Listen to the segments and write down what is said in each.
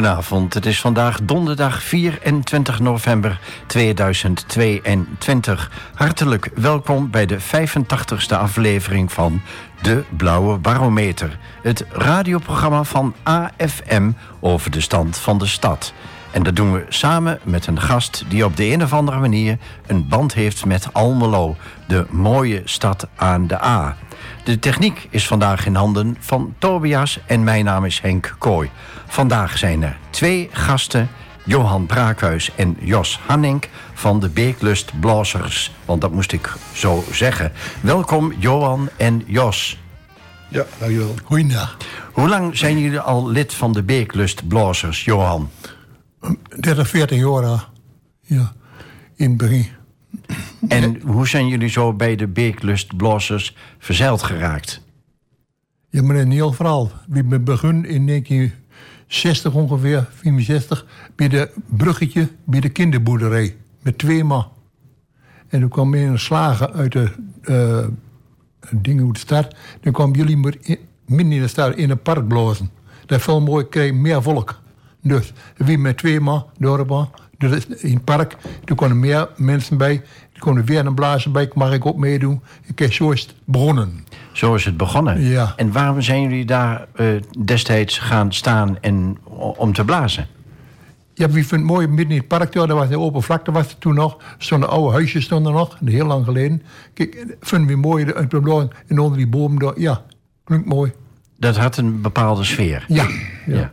Goedenavond, het is vandaag donderdag 24 november 2022. Hartelijk welkom bij de 85ste aflevering van De Blauwe Barometer. Het radioprogramma van AFM over de stand van de stad. En dat doen we samen met een gast die op de een of andere manier een band heeft met Almelo, de mooie stad aan de A. De techniek is vandaag in handen van Tobias en mijn naam is Henk Kooi. Vandaag zijn er twee gasten, Johan Braakhuis en Jos Hanning van de Beeklust Blazers. Want dat moest ik zo zeggen. Welkom Johan en Jos. Ja, dankjewel. Goeiedag. Hoe lang zijn jullie al lid van de Beeklust Blazers, Johan? 30, 40 jaar. Ja, in het begin. En hoe zijn jullie zo bij de Beeklust Blazers verzeild geraakt? Ja, maar een heel verhaal. We begonnen in 1960 ongeveer, 64, bij de bruggetje bij de kinderboerderij. Met twee man. En toen kwam een slager uit de uh, dingen hoe de stad. Dan kwamen jullie maar in, midden in de stad in een park blazen. Dat veel mooi, kreeg meer volk. Dus wie met twee man, dorpen, dus in het park. Toen kwamen meer mensen bij. Er weer een blazen bij. Mag ik ook meedoen? Ik zo is het begonnen. Zo is het begonnen. Ja. En waarom zijn jullie daar uh, destijds gaan staan en, om te blazen? Ja, wie vindt het mooi midden in het park. Daar was de open vlakte was er toen nog. Zo'n oude huisjes stonden nog. Heel lang geleden. Kijk, vinden we mooi blauw. En onder die boom. Daar, ja, klinkt mooi. Dat had een bepaalde sfeer. Ja. ja.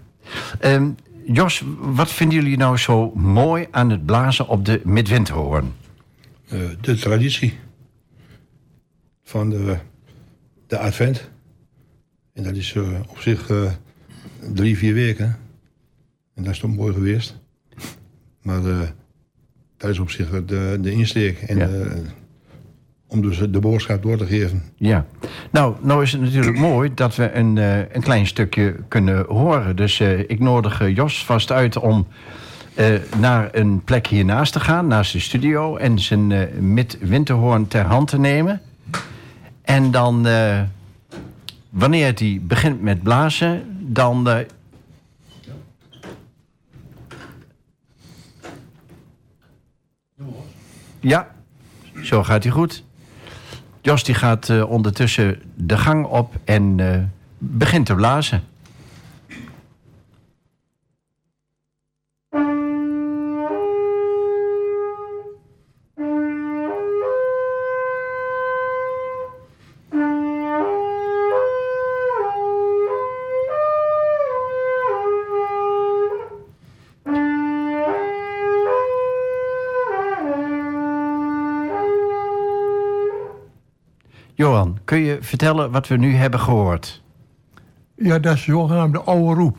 ja. Um, Jos, wat vinden jullie nou zo mooi aan het blazen op de midwinterhoorn? Uh, de traditie van de, de advent. En dat is uh, op zich uh, drie, vier weken. En dat is toch mooi geweest. Maar dat is op zich de, de insteek. En ja om dus de boodschap door te geven. Ja, nou, nou is het natuurlijk mooi dat we een, een klein stukje kunnen horen. Dus uh, ik nodig Jos vast uit om naar een plek hiernaast te gaan, naast de studio, en zijn mid-winterhoorn ter hand te nemen. En dan, wanneer hij begint met blazen, dan. ja, zo gaat hij goed. Jos die gaat ondertussen de gang op en begint te blazen. Johan, kun je vertellen wat we nu hebben gehoord? Ja, dat is zogenaamde oude roep,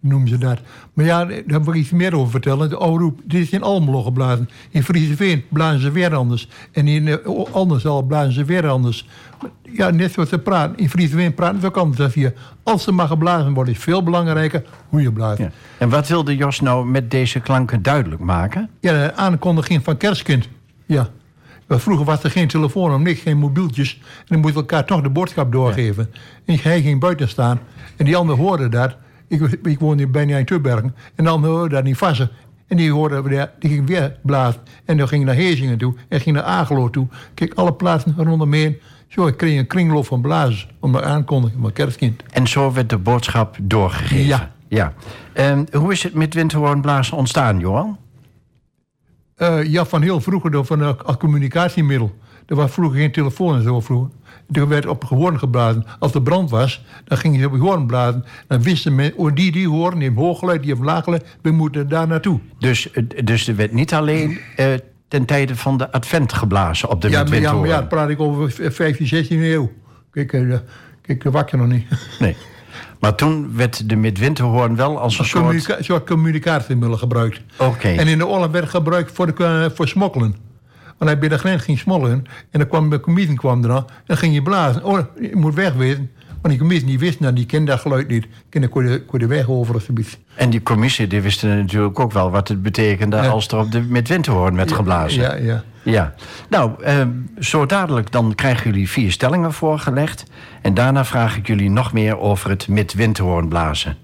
noemen ze dat. Maar ja, daar wil ik iets meer over vertellen. De oude roep, dit is in Almelo geblazen. In Frieseveen blazen ze weer anders. En in uh, anders al blazen ze weer anders. Ja, net zoals ze praten. In Frieseveen praten ze ook anders dan hier. Als ze maar geblazen worden, is veel belangrijker hoe je blaast. Ja. En wat wilde Jos nou met deze klanken duidelijk maken? Ja, de aankondiging van kerstkind. Ja. Vroeger was er geen telefoon om niks, geen mobieltjes. En dan moest elkaar toch de boodschap doorgeven. En hij ging buiten staan. En die ander hoorde dat. Ik, ik woonde bijna in Tubbergen. En de ander hoorde dat niet vast. En die hoorde, die ging weer blazen. En dan ging naar Hezingen toe. En ging naar Agelo toe. Kijk, alle plaatsen rondom heen. Zo, ik kreeg een kringloop van blazen. Om me aankondigen, mijn kerstkind. En zo werd de boodschap doorgegeven? Ja. ja. Um, hoe is het met winterhoornblazen ontstaan, Johan? Uh, ja, van heel vroeger van een, als communicatiemiddel. Er was vroeger geen telefoon en zo vroeger. Er werd op hoorn geblazen. Als er brand was, dan ging je op hoorn blazen. Dan wisten men, oh, die, die hoorn, die heeft hooggeluid, die heeft laaggeluid. We moeten daar naartoe. Dus, dus er werd niet alleen uh, ten tijde van de advent geblazen op de ja, maar, ja, maar ja, praat ik over 15, 16 eeuw. Kijk, uh, kijk wakker nog niet. Nee. Maar toen werd de midwinterhoorn wel als een soort... Communica soort communicatiemiddel gebruikt. Oké. Okay. En in de oorlog werd gebruikt voor, de, voor smokkelen. Want hij bij de grens ging smokkelen. En dan kwam de commissie kwam eraan. En dan ging je blazen. Oh, je moet wegwezen. Want die commissie die wist, nou, die kende dat geluid niet. En dan kon je, kon je weg over of zoiets. En die commissie die wisten natuurlijk ook wel wat het betekende... Ja. als er op de midwinterhoorn werd geblazen. Ja, ja. Ja, nou, eh, zo dadelijk dan krijgen jullie vier stellingen voorgelegd. En daarna vraag ik jullie nog meer over het midwinterhoorn blazen.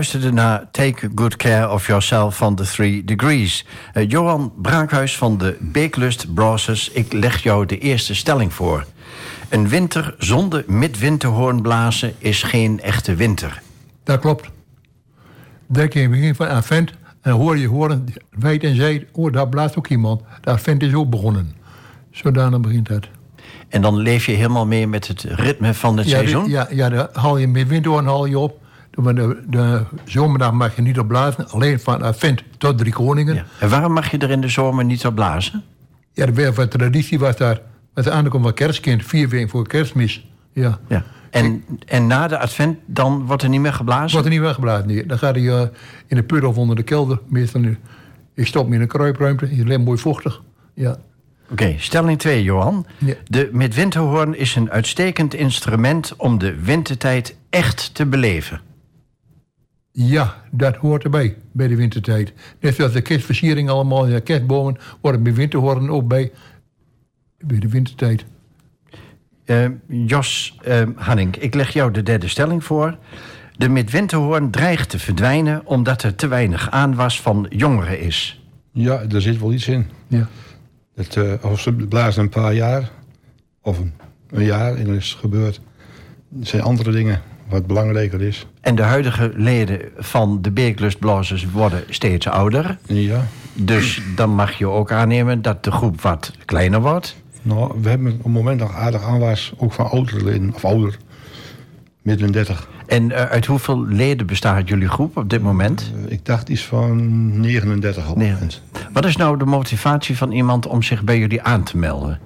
Luisterde naar Take Good Care of Yourself van The Three Degrees. Uh, Johan Braakhuis van de Beeklust Brasses, ik leg jou de eerste stelling voor. Een winter zonder midwinterhoornblazen is geen echte winter. Dat klopt. Kun je begin van Advent en hoor je horen, wijd en zij, oh daar blaast ook iemand. De Advent is ook begonnen. Zodanig begint het. En dan leef je helemaal mee met het ritme van het ja, seizoen? Ja, ja, dan haal je met windhoorn haal je op. De, de, zomerdag mag je niet op blazen. Alleen van Advent tot Drie Koningen. Ja. En waarom mag je er in de zomer niet op blazen? Ja, de van traditie was daar. Met de aankomst van kerstkind, vier weken voor kerstmis. Ja. ja. En, en na de advent, dan wordt er niet meer geblazen? Wordt er niet meer geblazen, nee. Dan gaat hij uh, in de put of onder de kelder. Meestal, je stopt me in een kruipruimte. Je leeft mooi vochtig. Ja. Oké, stelling 2, Johan. Ja. De midwinterhoorn is een uitstekend instrument om de wintertijd echt te beleven. Ja, dat hoort erbij, bij de wintertijd. Net zoals de kerstversiering allemaal in de kerstbomen... worden bij winterhoorn ook bij, bij de wintertijd. Uh, Jos uh, Hanning, ik leg jou de derde stelling voor. De midwinterhoorn dreigt te verdwijnen... omdat er te weinig aanwas van jongeren is. Ja, daar zit wel iets in. Ja. Het, uh, of ze blazen een paar jaar, of een, een jaar en er is gebeurd. Het zijn andere dingen wat belangrijker is. En de huidige leden van de beeklustblazers worden steeds ouder. Ja. Dus dan mag je ook aannemen dat de groep wat kleiner wordt. Nou, we hebben op het moment nog aardig aanwas, ook van oudere leden, of ouder, midden 30. En uh, uit hoeveel leden bestaat jullie groep op dit moment? Uh, ik dacht iets van 39 op moment. Wat is nou de motivatie van iemand om zich bij jullie aan te melden?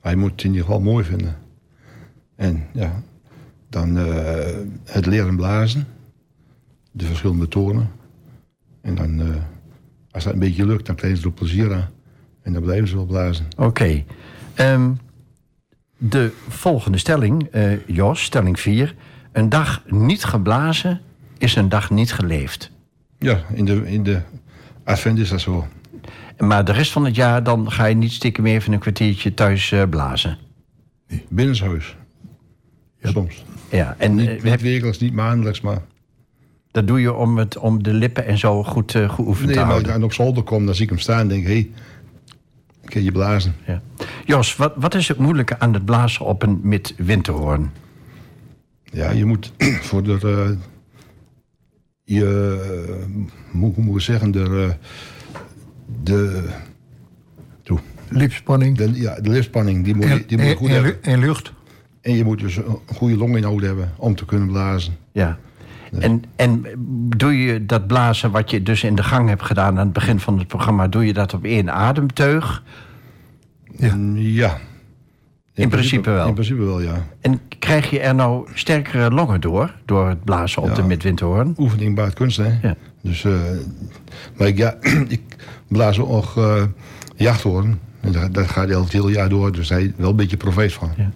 Hij moet het in ieder geval mooi vinden. En ja, dan uh, het leren blazen, de verschillende tonen. En dan, als dat een beetje lukt, dan krijgen ze er plezier aan. En dan blijven ze wel blazen. Oké. Okay. Um, de volgende stelling, Jos, stelling 4. Een dag niet geblazen is een dag niet geleefd. Ja, in de, in de advent is dat zo. Maar de rest van het jaar dan ga je niet stiekem even een kwartiertje thuis uh, blazen? Nee, binnenshuis. Ja. Soms. Ja, en, niet, niet wekelijks, niet maandelijks, maar... Dat doe je om, het, om de lippen en zo goed uh, geoefend nee, te houden? Nee, maar als ik op zolder kom, dan zie ik hem staan en denk... hé, hey, kun je blazen. Ja. Jos, wat, wat is het moeilijke aan het blazen op een midwinterhoorn? Ja, je moet voor de. Uh, je. Hoe moet ik zeggen? De. Uh, de toe. Lipspanning. De, ja, de lipspanning. Die moet, en, die moet je goed en, hebben. En lucht. En je moet dus een goede longinhoud hebben om te kunnen blazen. Ja. En, en doe je dat blazen wat je dus in de gang hebt gedaan aan het begin van het programma, doe je dat op één ademteug? Ja. ja. In, in principe, wel? In principe wel, ja. En krijg je er nou sterkere longen door, door het blazen op ja, de midwinterhoorn? Oefening baart kunst, hè. Ja. Dus, uh, maar ik, ja, ik blaas ook uh, jachthoorn. En dat, dat gaat het hele jaar door, dus hij wel een beetje profeet van. Ja.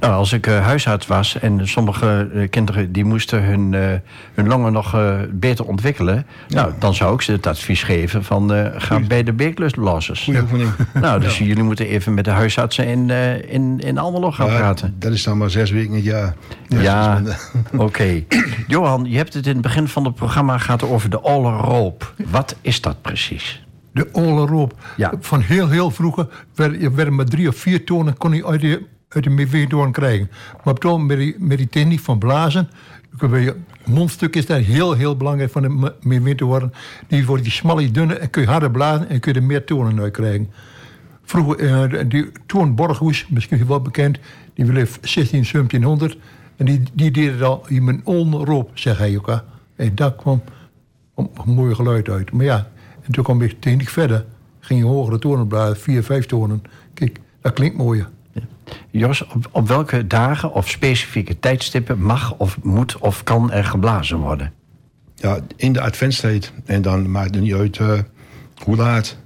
Nou, als ik uh, huisarts was en sommige uh, kinderen die moesten hun, uh, hun longen nog beter ontwikkelen, ja. nou, dan zou ik ze het advies geven van ga Goeie. bij de beeklustblassers. Goeie oefening. nou, dus ja. jullie moeten even met de huisartsen in, in, in Almelo gaan ja, praten. Dat is dan maar zes weken het jaar. Ja, oké. Okay. Johan, je hebt het in het begin van het programma gehad over de Olleroop. Wat is dat precies? De Olleroop. Ja. Van heel, heel vroeger werden werd met drie of vier tonen kon je uit de uit de midwinterhoorn krijgen. Maar op met die, techniek van blazen... Je, mondstuk is daar heel, heel belangrijk van de midwinterhoorn. Die wordt die smalle, dunne en kun je harder blazen... en kun je er meer tonen uit krijgen. Vroeger, uh, die Toon Borghoes, misschien wel bekend... die leefde 16, 1700... en die, die deed het al in mijn onroop, zeg hij ook. En daar kwam een mooi geluid uit. Maar ja, en toen kwam ik techniek verder. Ging je hogere tonen blazen, vier, vijf tonen. Kijk, dat klinkt mooier. Jos, op, op, welke dagen of specifieke tijdstippen mag of moet of kan er geblazen worden? Ja, in de adventstijd. En dan maakt het niet uit uh, hoe laat.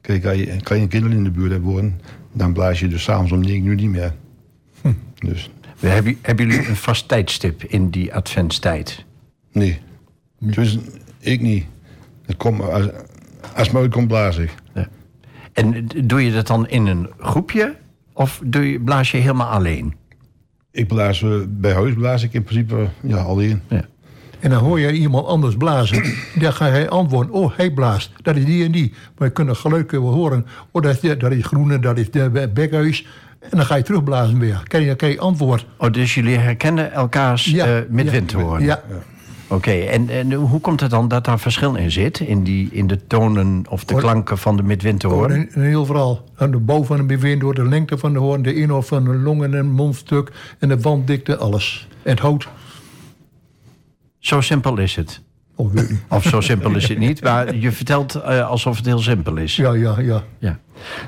Kijk, als je kleine kinderen in de buurt hebt wonen... dan blaas je dus s'avonds om 9 uur niet meer. Hm. Dus. Hebben, hebben jullie een vast tijdstip in die adventstijd? Nee. Dus ik niet. Het komt, als, als het komt, blaas ik. Ja. En doe je dat dan in een groepje? Of doe je, blaas je helemaal alleen? Ik blaas, uh, bij huis blaas ik in principe ja, alleen. Ja. En dan hoor je iemand anders blazen. Dan ga je antwoorden, oh, hij blaast. Dat is die en die. Maar je kunt het geluid kunnen we horen. Oh, dat is, dat is groene, dat is de bekhuis. En dan ga je terugblazen weer. Kan je, kan je antwoord. Oh, dus jullie herkennen elkaars Ja, eh met ja? Ja, Oké, en, en hoe komt het dan dat daar verschil in zit? In, die, in de tonen of de klanken van de een heel verhaal. Aan de bouw van een door de lengte van de hoorn, de inhoud van de longen en mondstuk en de wanddikte, alles. En het hout. Zo simpel is het. Oh, weet ik niet. Of zo simpel is het niet, maar je vertelt eh, alsof het heel simpel is. Ja, ja, ja. Ja.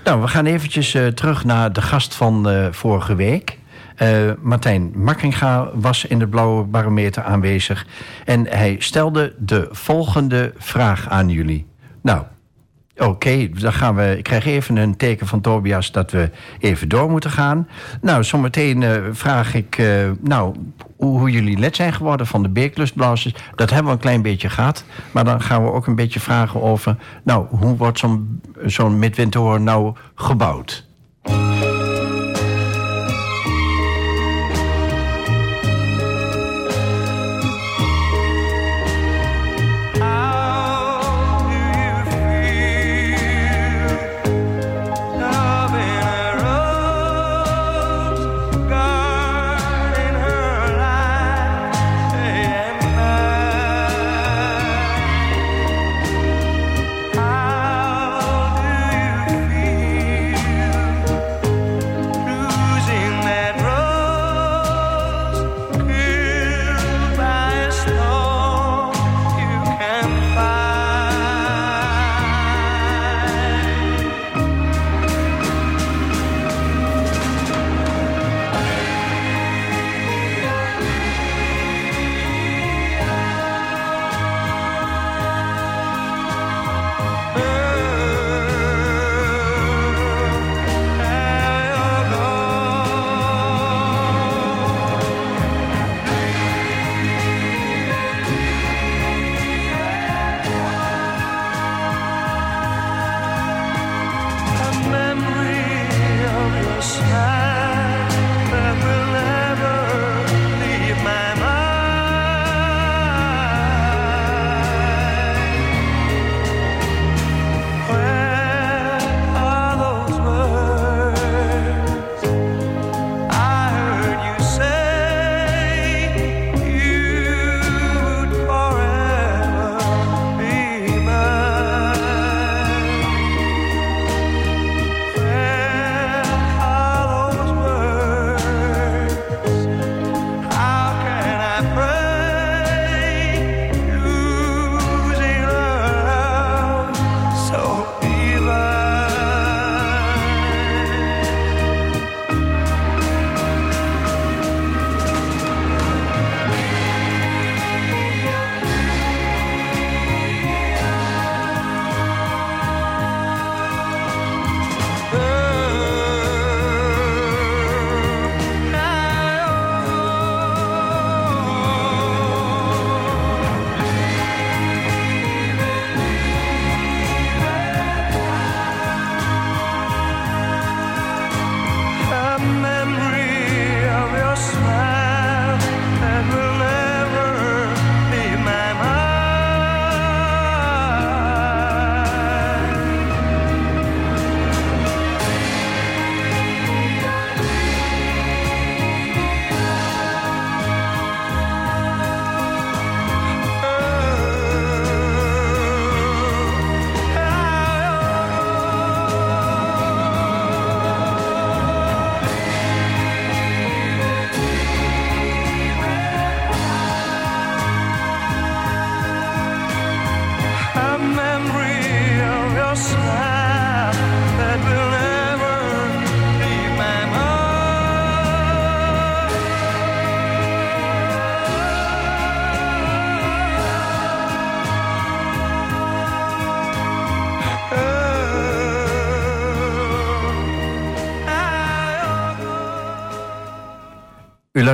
Nou, we gaan eventjes eh, terug naar de gast van eh, vorige week. Eh, Martijn Makkinga was in de Blauwe Barometer aanwezig. En hij stelde de volgende vraag aan jullie. Nou, oké, dan gaan we. Ik krijg even een teken van Tobias dat we even door moeten gaan. Nou, zometeen eh, vraag ik. eh, nou, hoe, jullie lid zijn geworden van de Beeklustblazers. Dat hebben we een klein beetje gehad. Maar dan gaan we ook een beetje vragen over. Nou, hoe wordt zo'n zo'n midwinterhoorn nou gebouwd?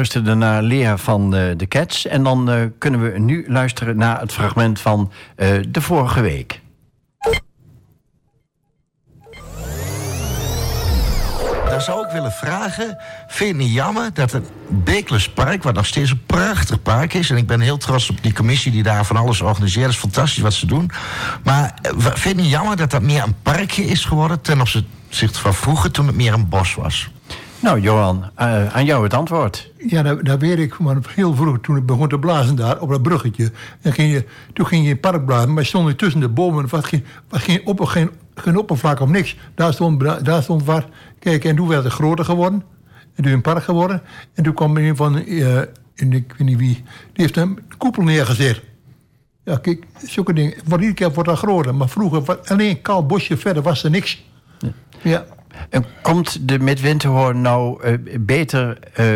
Luisterde naar Lea van eh, de Cats. En dan eh, kunnen we nu luisteren naar het fragment van eh, de vorige week. Daar zou ik willen vragen, vind je het jammer dat het Beeklerspark, wat nog steeds een prachtig park is... en ik ben heel trots op die commissie die daar van alles organiseert. Het is fantastisch wat ze doen. Maar vind je het jammer dat dat meer een parkje is geworden... ten opzichte van vroeger toen het meer een bos was? Nou, Johan, eh, aan jou het antwoord. Ja, dat, dat weet ik. Maar heel vroeg, toen ik begon te blazen daar, op dat bruggetje. En ging je, toen ging je in het park blazen, maar stond je tussen de bomen. Er was geen, was geen, op, geen, geen oppervlak of niks. Daar stond, daar stond wat. Kijk, en toen werd het groter geworden. En toen een park geworden. En toen kwam een van, en ik weet niet wie, die heeft een koepel neergezet. Ja, kijk, zulke dingen. Voor iedere keer wordt dat groter. Maar vroeger, was alleen een kaal bosje verder was er niks. Ja. En komt de Midwinterhoorn nou eh, beter eh,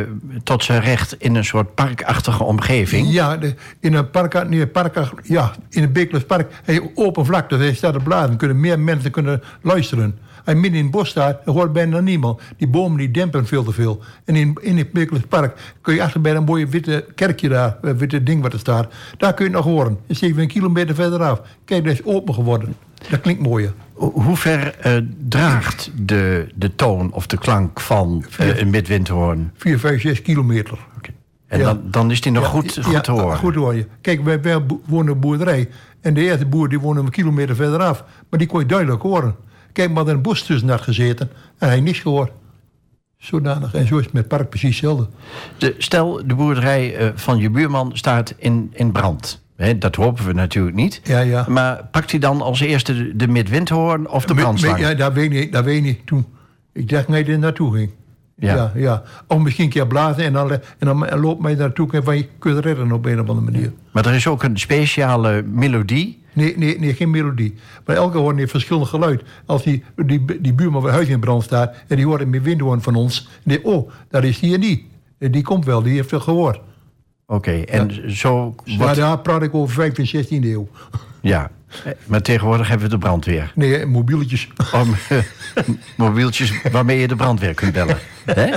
tot zijn recht in een soort parkachtige omgeving? Ja, in een park, nee, park, ja, in een Beeklerspark heb je open vlakte. Hij staat op bladen. Kunnen meer mensen kunnen luisteren. Je midden in het bos staat, dan hoort bijna niemand. Die bomen die dempen veel te veel. En in, in het Beeklerspark kun je achter bij een mooie witte kerkje daar, een witte ding wat er staat. Daar kun je het nog horen. Dat is even een kilometer verderaf. Kijk, dat is open geworden. Dat klinkt mooier. Ho- Hoe ver eh, draagt de, de toon of de klank van eh, een Midwinterhoorn? 4, 5, 6 kilometer. En Ja. dan, dan is die nog Ja, goed, goed ja, te horen. goed te horen. Kijk, wij, wonen een boerderij. En de eerste boer die woonde een kilometer verderaf. Maar die kon je duidelijk horen. Kijk, maar er een bos tussen had gezeten. En hij heeft niks gehoord. Zodanig. En zo is het met het park precies hetzelfde. De, stel, de boerderij eh, van je buurman staat in, in brand. Dat hopen we natuurlijk niet. Ja, ja. Maar pakt hij dan als eerste de, de Midwinterhoorn of de brandslang? Ja, dat weet ik niet. Dat weet ik niet. Toen, ik dacht dat hij er naartoe ging. Ja. Ja. Ja, Of misschien een keer blazen en dan, en dan loopt mij naartoe en van je kunt redden op een of andere manier. Maar er is ook een speciale melodie. Nee, nee, nee, geen melodie. Maar elke hoorn heeft verschillend geluid. Als die, die, die buurman bij huis in brand staat... en die hoort een windhoorn van ons... en die, oh, daar is die en die. Die komt wel, die heeft veel gehoord. Oké, en zo wordt... daar praat ik over 15e, 16e eeuw. Ja, maar tegenwoordig hebben we de brandweer. Nee, mobieltjes. Om, mobieltjes waarmee je de brandweer kunt bellen. Hè?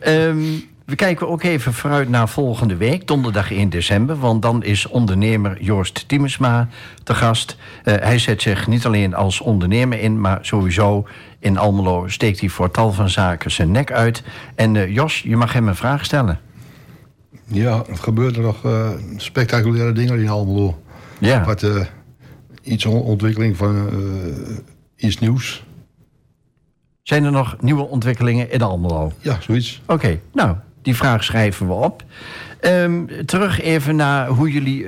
Ehm, we kijken ook even vooruit naar volgende week, donderdag 1 december. Want dan is ondernemer Joost Tiemesma te gast. Eh, hij zet zich niet alleen als ondernemer in, maar sowieso in Almelo steekt hij voor tal van zaken zijn nek uit. En eh, Jos, je mag hem een vraag stellen. Ja, er gebeuren nog eh, spectaculaire dingen in Almelo. Ja, Wat eh, iets on- ontwikkeling van eh, iets nieuws. zijn er nog nieuwe ontwikkelingen in Almelo? Ja, zoiets. Oké, nou, die vraag schrijven we op. Ehm, terug even naar hoe jullie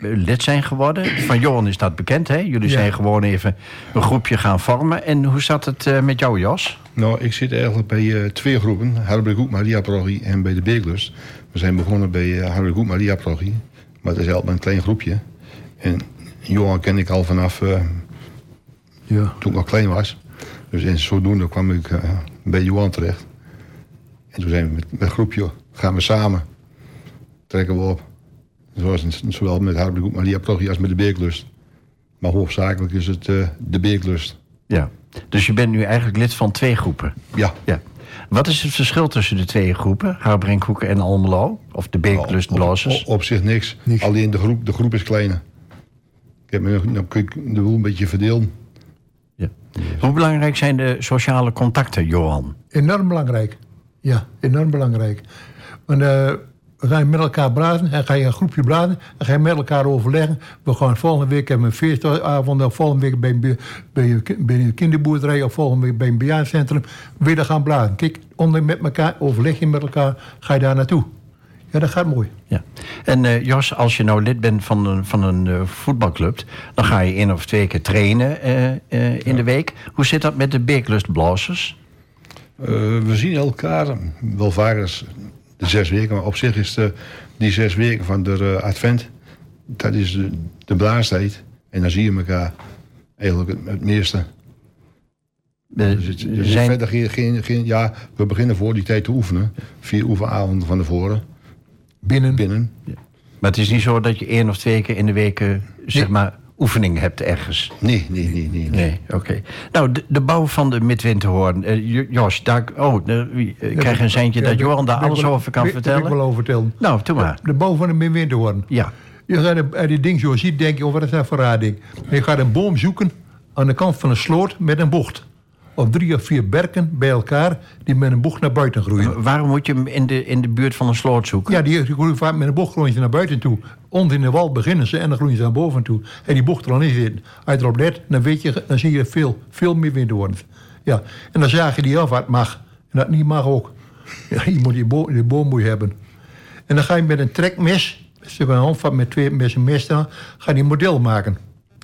lid zijn geworden. Van Johan is dat bekend, hè? Jullie Ja. zijn gewoon even een groepje gaan vormen. En hoe zat het met jou, Jos? Nou, ik zit eigenlijk bij eh, twee groepen. Harberg Hoek Maria Parochie en bij de Beeklust. We zijn begonnen bij uh, Harberg Hoek Maria Parochie. Maar het is altijd maar een klein groepje. En Johan ken ik al vanaf eh, Ja. toen ik nog klein was. Dus in zodoende kwam ik eh, bij Johan terecht. En toen zijn we met, met een groepje, gaan we samen, trekken we op. Zoals in- zowel met Harberg Hoek Maria Parochie als met de Beeklust. Maar hoofdzakelijk is het eh, de Beeklust. Ja. Dus je bent nu eigenlijk lid van twee groepen. Ja, Ja. Wat is het verschil tussen de twee groepen? Harbrinkhoeken en Almelo? Of de Beeklust Op, Blazers? op, op zich niks. Niks. Alleen de groep, de groep is kleiner. Ik heb me nog, dan kun ik de boel een beetje verdelen. Ja. Hoe belangrijk zijn de sociale contacten, Johan? Enorm belangrijk. Ja, enorm belangrijk. Want eh, we gaan met elkaar praten en ga je een groepje praten en ga je met elkaar overleggen. We gaan volgende week hebben we een feestavond, of volgende week bij, een be- bij, een ki- bij een kinderboerderij of volgende week bij een bejaardencentrum. Weer gaan praten. Kijk, onder met elkaar, overleg je met elkaar, ga je daar naartoe. Ja, dat gaat mooi. Ja. En eh, Jos, als je nou lid bent van een, van een eh, voetbalclub... dan ga je één of twee keer trainen eh, eh, in de week. Hoe zit dat met de Beeklust Blazers? Eh, we zien elkaar wel vaker als de zes weken. Maar op zich is de, die zes weken van de eh, advent... dat is de, de blaastijd. En dan zie je elkaar eigenlijk het, het meeste. Eh, Dus zijn, verder geen, geen, geen... Ja, we beginnen voor die tijd te oefenen. Vier oefenavonden van tevoren. Binnen. Binnen. maar het is niet zo dat je één of twee keer in de week... zeg Nee. maar oefening hebt ergens. Nee, nee, nee, nee. Nee, oké. Nou, de, de bouw van de Midwinterhoorn. eh, Jo- Jos, daar, oh, eh, ik krijg een seintje Ja, dat Johan daar alles over kan daar wil ik vertellen. wel over vertellen. Nou, doe maar. De bouw van een winterhoorn. Ja. Je gaat een- als je die ding zo ziet, denk je, oh, wat is dat voor raar ding? Je gaat een boom zoeken aan de kant van een sloot met een bocht. Of drie of vier berken bij elkaar die met een bocht naar buiten groeien. Waarom moet je hem in de, in de buurt van een sloot zoeken? Ja, die, groeien vaak met een bocht groeien ze naar buiten toe. Onder in de wal beginnen ze en dan groeien ze naar boven toe. En die bocht er al in zitten. Als je erop let, dan, weet je, dan zie je veel, veel meer wind worden. Ja, en dan zagen die af wat mag. En dat niet mag ook. Ja, je moet die, bo die boom moet je hebben. En dan ga je met een trekmes, dus een handvat met twee met een mes dan, ga je een model maken.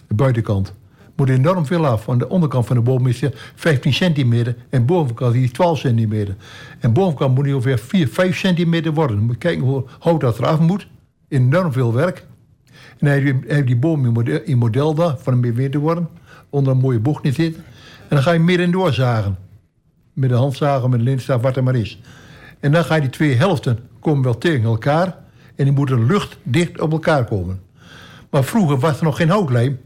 De buitenkant. Moet enorm veel af. Van de onderkant van de boom is die 15 centimeter en bovenkant is die 12 centimeter. En bovenkant moet die ongeveer 4, 5 centimeter worden. Moet kijken hoe hout dat eraf moet. Enorm veel werk. En heb je die boom in model, in model daar, van meer te worden. Onder een mooie bocht in zitten. En dan ga je midden doorzagen. Met de handzagen, met de lintstaaf, wat er maar is. En dan ga je die twee helften komen wel tegen elkaar. En die moeten luchtdicht op elkaar komen. Maar vroeger was er nog geen houtlijm.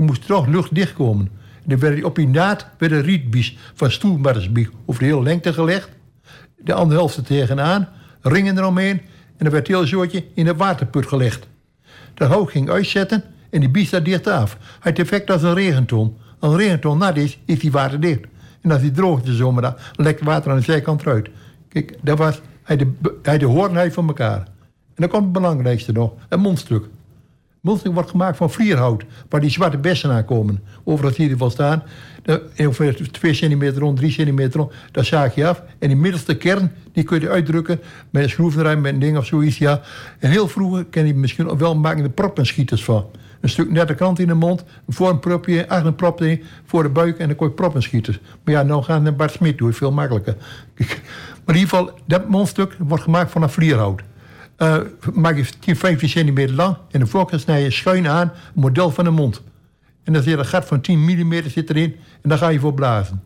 Die moest toch luchtdicht komen. En dan werd op die naad werden rietbies van stoelmarksbieg over de hele lengte gelegd. De andere helft tegenaan, ringen eromheen. En dan werd het hele zootje in de waterput gelegd. Dat hout ging uitzetten en die bies daar dicht af. Hij heeft effect als een regenton. Als een regenton nat is, is die waterdicht. En als die droog is zomer, dan lekt water aan de zijkant eruit. Kijk, dat was hij de, hij de hoornheid van elkaar. En dan komt het belangrijkste nog, een mondstuk. Mondstuk wordt gemaakt van vlierhout, waar die zwarte bessen aan komen. Overal je wel staan. Ongeveer 2 centimeter rond, 3 centimeter rond, dat zaag je af. En die middelste kern, die kun je uitdrukken met een schroevenruim, met een ding of zoiets. Ja. En heel vroeger ken je misschien wel maken de proppenschieters van. Een stuk nette kant in de mond, voor een propje, achter een prop erin, voor de buik en dan kon je proppenschieters. Maar ja, nou gaan naar Bart Smit doen, veel makkelijker. Maar in ieder geval, dat mondstuk wordt gemaakt van een vlierhout. Eh, maak je 10, 15 centimeter lang en de voorkant snij je schuin aan, model van de mond. En dan zit een gat van 10 mm zit erin en daar ga je voor blazen.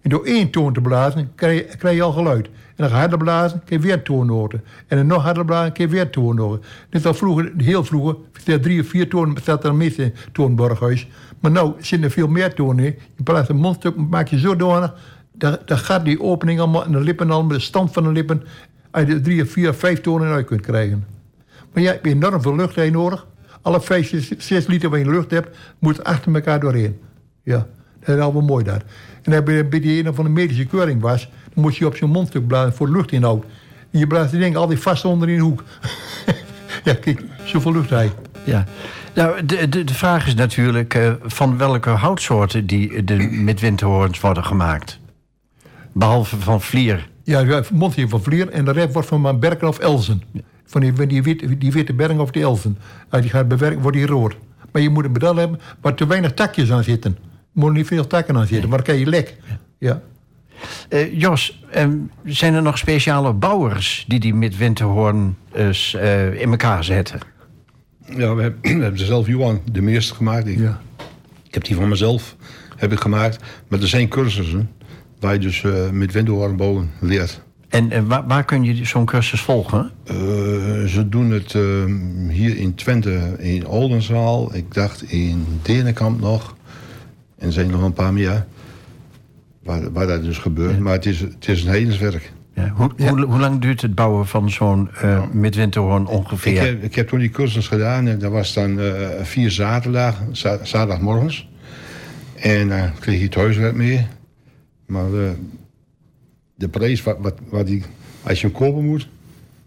En door één toon te blazen krijg je, krijg je al geluid. En dan ga je harder blazen, krijg je weer toonnoten. En dan nog harder blazen, krijg je weer toonnoten. Dit was vroeger, heel vroeger, drie of vier tonen, staat er in toonborghuis. Maar nou zitten er veel meer tonen in. Je plaatst een mondstuk, maak je zo door, daar gaat die opening allemaal en de lippen al, met de stand van de lippen, als je drie of vier vijf tonen uit kunt krijgen. Maar jij hebt enorm veel lucht heen nodig. Alle vijf, zes, liter waar je lucht hebt, moet achter elkaar doorheen. Ja, dat is mooi daar. En bij die een van de medische keuring was, moest je op zo'n mondstuk blazen voor luchtinhoud. En je blaast die dingen altijd vast onder in de hoek. ja, kijk, zoveel lucht hij. Ja. Nou, de, de, de vraag is natuurlijk eh, van welke houtsoorten die de midwinterhoorns worden gemaakt. Behalve van vlier. Ja, mondje van vlier en de rest wordt van berken of elzen. Van die, die, witte, die witte bergen of die elzen. Als die gaat bewerken, wordt die rood. Maar je moet een bedel hebben waar te weinig takjes aan zitten. Er moeten niet veel takken aan zitten, maar dan krijg je lek. Ja. Eh, Jos, ehm, zijn er nog speciale bouwers die die midwinterhoorn eens, eh, in elkaar zetten? Ja, we hebben, we hebben ze zelf Johan de meester gemaakt. Ik, ja. ik heb die van mezelf heb ik gemaakt. Maar er zijn cursussen waar je dus eh, met windhoornbouwen leert. En waar, waar kun je zo'n cursus volgen? Eh, ze doen het eh, hier in Twente in Oldenzaal. Ik dacht in Denenkamp nog. En er zijn nog een paar meer. Waar, waar dat dus gebeurt. Maar het is, het is een hevenswerk. Ja, hoe, Hoe, hoe lang duurt het bouwen van zo'n eh midwinterhoorn ongeveer? Ik heb, ik heb toen die cursus gedaan en dat was dan vier zaterdag, za- zaterdagmorgens. En dan kreeg je het huiswerk mee. Maar eh, de prijs wat, wat, wat die, als je hem kopen moet,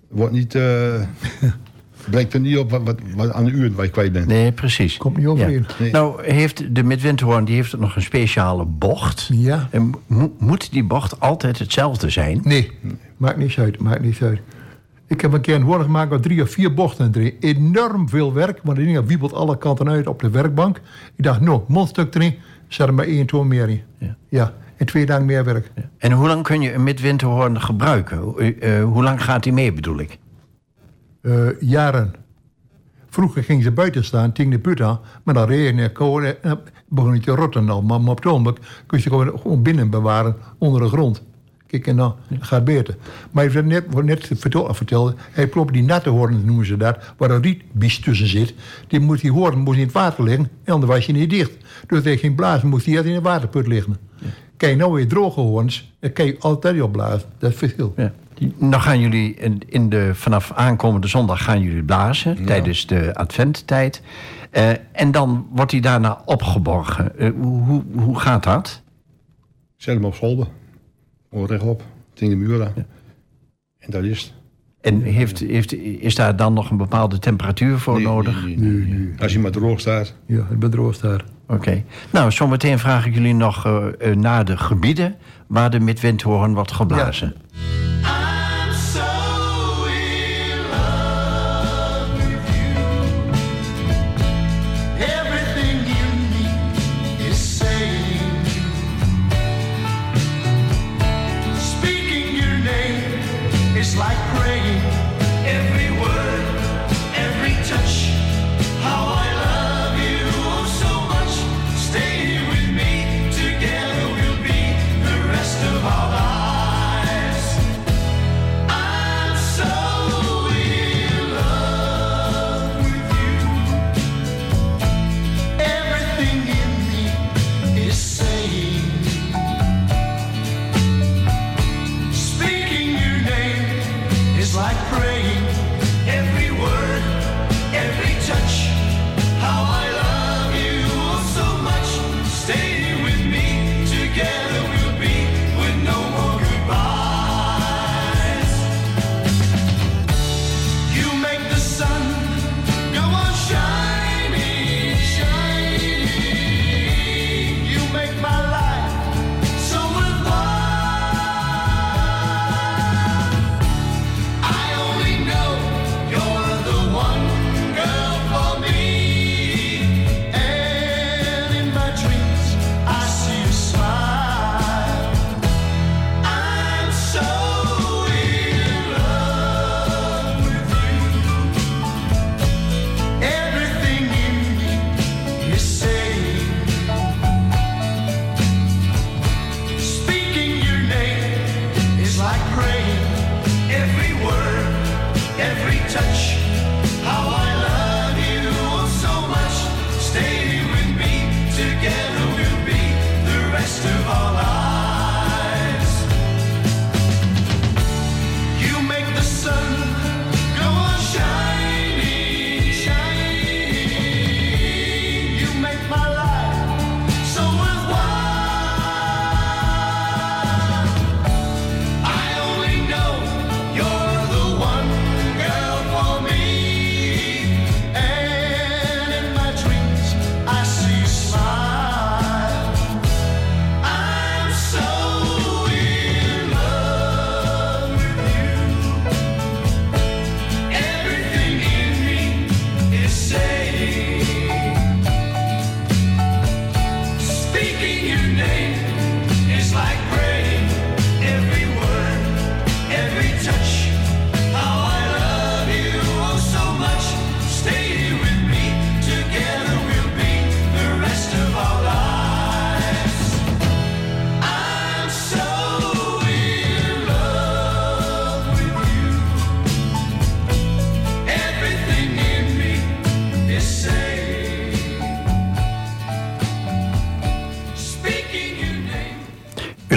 wordt niet, eh blijkt er niet op wat, wat, wat aan de uren waar je kwijt bent. Nee, precies. Komt niet overeen. Nee. Nou, heeft de midwinterhoorn die heeft nog een speciale bocht. Ja. En mo- moet die bocht altijd hetzelfde zijn? Nee, maakt niets uit, maakt niets uit. Ik heb een keer een hoorn gemaakt met drie of vier bochten erin. Enorm veel werk, want die ding wiebelt alle kanten uit op de werkbank. Ik dacht, nou, mondstuk erin, zet er maar één toon meer in. Ja. Ja, en twee dagen meer werk. En hoe lang kun je een midwinterhoorn gebruiken? Hoe- eh, hoe lang gaat die mee, bedoel ik? Eh, jaren. Vroeger gingen ze buiten staan, tegen de put aan, maar dan regen en kou en dan begon het te rotten al. Maar, op het ogenblik kun je ze gewoon, gewoon binnen bewaren, onder de grond. Kijk, en dan gaat het beter. Maar je hebt net, net vertel- vertelde, hij klopt die natte hoorn, noemen ze dat, waar een rietbies tussen zit. Die, moet, die hoorn moest in het water liggen, en anders was je niet dicht. Dus hij ging blazen, moest hij eerst in de waterput liggen. Kijk, nou weer droge hoorns, dan kan je altijd op blazen. Dat is het verschil. Ja. Die- Dan gaan jullie in, in de, vanaf aankomende zondag gaan jullie blazen tijdens de adventtijd. Eh, en dan wordt hij daarna opgeborgen. Eh, hoe, hoe, hoe gaat dat? Zet hem op zolder. Gewoon rechtop. Tegen de muur. En dat is het. En heeft, heeft, is daar dan nog een bepaalde temperatuur voor Nee, nodig? nee, nee, nee. Als hij maar droog staat. Ja, het bedroost daar. Oké. Nou, zometeen vraag ik jullie nog eh, eh, naar de gebieden waar de midwindhoorn wordt geblazen.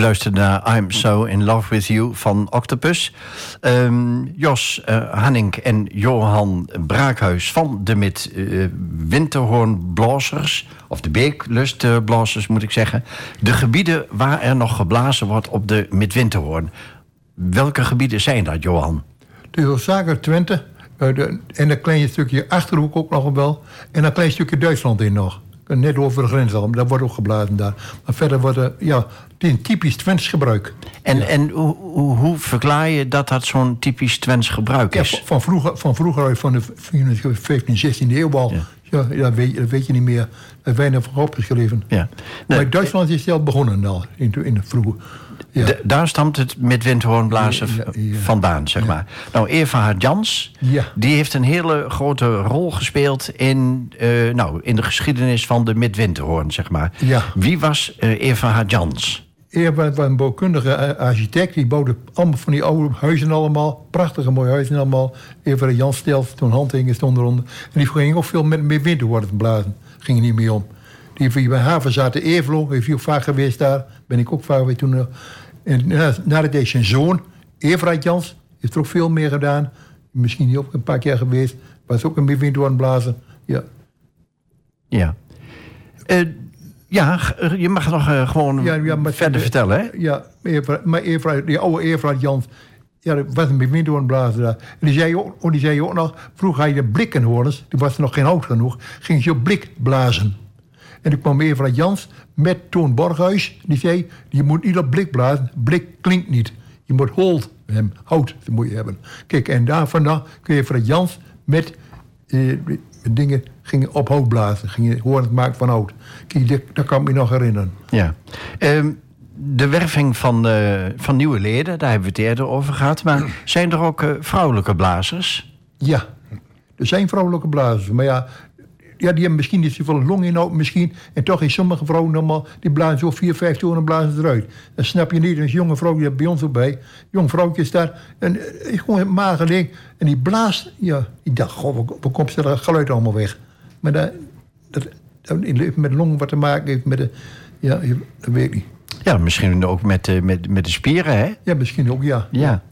U luistert naar I'm So In Love With You van Octopus. Ehm, Jos eh Hanning en Johan Braakhuis van de Mid eh, Winterhoornblazers... of de Beeklustblazers moet ik zeggen. De gebieden waar er nog geblazen wordt op de Midwinterhoorn. Welke gebieden zijn dat, Johan? De hoofdzaken Twente. eh, en een klein stukje Achterhoek ook nog wel. En een klein stukje Duitsland in nog. Net over de grens al, dat wordt ook geblazen daar. Maar verder wordt er, ja, is typisch Twents gebruik. En, en hoe, hoe, hoe verklaar je dat dat zo'n typisch Twents gebruik is? van- van vroeger, van vroeger uit, van de 15, 16e eeuw al. Ja. dat, weet, je- dat weet je niet meer. Er weinig van opgeschreven. Ja. Maar in Duitsland is het al begonnen al, in, de- in de vroege. Ja. daar stamt het met windhoornblazen Ja, vandaan, zeg maar. Nou, Eva Jans, Ja. die heeft een hele grote rol gespeeld in, eh, nou, in de geschiedenis van de midwinterhoorn, zeg maar. Ja. Wie was eh, Eva Jans? Eerst was een bouwkundige eh, architect. Die bouwde allemaal van die oude huizen allemaal. Prachtige mooie huizen allemaal. Even Jan Stelf, toen handtekeningen stond eronder. En die ging ook veel met, met winterwoorden blazen. Ging er niet meer om. Die bij haven zaten Evelo. Heeft ook vaak geweest daar. Ben ik ook vaak geweest toen. Eh. En na, na dat deed zijn zoon, Everard Jans. Heeft er ook veel meer gedaan. Misschien niet ook een paar keer geweest. Was ook een winterwoorden blazen. Ja. Ja. Eh, Ja, g- je mag nog eh, gewoon Ja, ja, maar- verder vertellen, hè? Ja, maar Eva, die oude Eva Jans, ja, dat was een bemiddelblazer daar. En die zei, ook, die zei ook nog, vroeger had je de blikkenhoorns, die was er nog geen hout genoeg, ging je op blik blazen. En toen kwam Eva Jans met Toon Borghuis, die zei, je moet niet op blik blazen, blik klinkt niet. Je moet hold hebben, hout moet je hebben. Kijk, en daar vandaan kun je Eva Jans met eh, met dingen gingen op hout blazen, gingen hoorns maken van hout. Kijk, dat, dat kan ik me nog herinneren. Ja. Ehm, de werving van, eh, van nieuwe leden, daar hebben we het eerder over gehad. Maar zijn er ook eh, vrouwelijke blazers? Ja, er zijn vrouwelijke blazers. Maar ja, ja die hebben misschien niet zoveel longinhoud misschien. En toch is sommige vrouwen normaal, die blazen zo vier, vijf tonen blazen ze eruit. Dat snap je niet. Een jonge vrouw, die bij ons ook bij. Jong vrouwtje is daar. En eh, gewoon een mager ding. En die blaast. Ja, ik dacht, goh, waar- komt ze dat geluid allemaal weg? Maar dat, dat, dat heeft met longen wat te maken heeft met de... Ja, dat weet ik niet. Ja, misschien ook met, eh, met, met de spieren, hè? Ja, misschien ook, ja. Ja.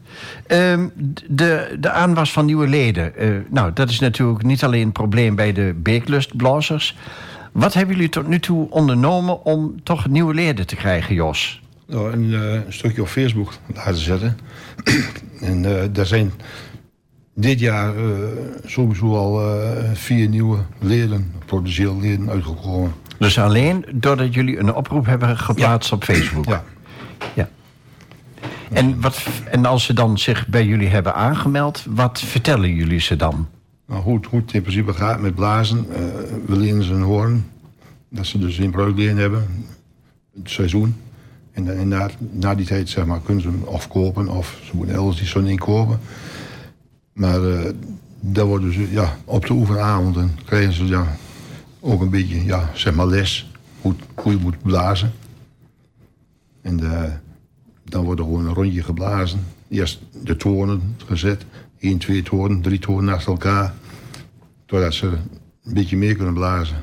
Ehm, de, de aanwas van nieuwe leden. eh, nou, dat is natuurlijk niet alleen een probleem bij de beeklustblazers. Wat hebben jullie tot nu toe ondernomen om toch nieuwe leden te krijgen, Jos? Nou, een, eh, stukje op Facebook laten zetten. en eh, daar zijn dit jaar eh, sowieso al eh, vier nieuwe leden, potentieel leden, uitgekomen. Dus alleen doordat jullie een oproep hebben geplaatst op Facebook? Ja. ja. En, wat, en als ze dan zich bij jullie hebben aangemeld, wat vertellen jullie ze dan? Nou, hoe, het- hoe in principe gaat met blazen. eh, we leren ze een hoorn. Dat ze dus in leren hebben. Het seizoen. En, dan- en na, die tijd zeg maar, kunnen ze hem of kopen of ze moeten elders die zo'n kopen. Maar eh dat wordt dus ja, op de oefenavonden krijgen ze ja, ook een beetje ja, zeg maar les. Hoe, hoe je moet blazen. En eh, dan wordt er gewoon een rondje geblazen. Eerst de tonen gezet. 1, 2 tonen, drie tonen naast elkaar. Totdat ze een beetje meer kunnen blazen.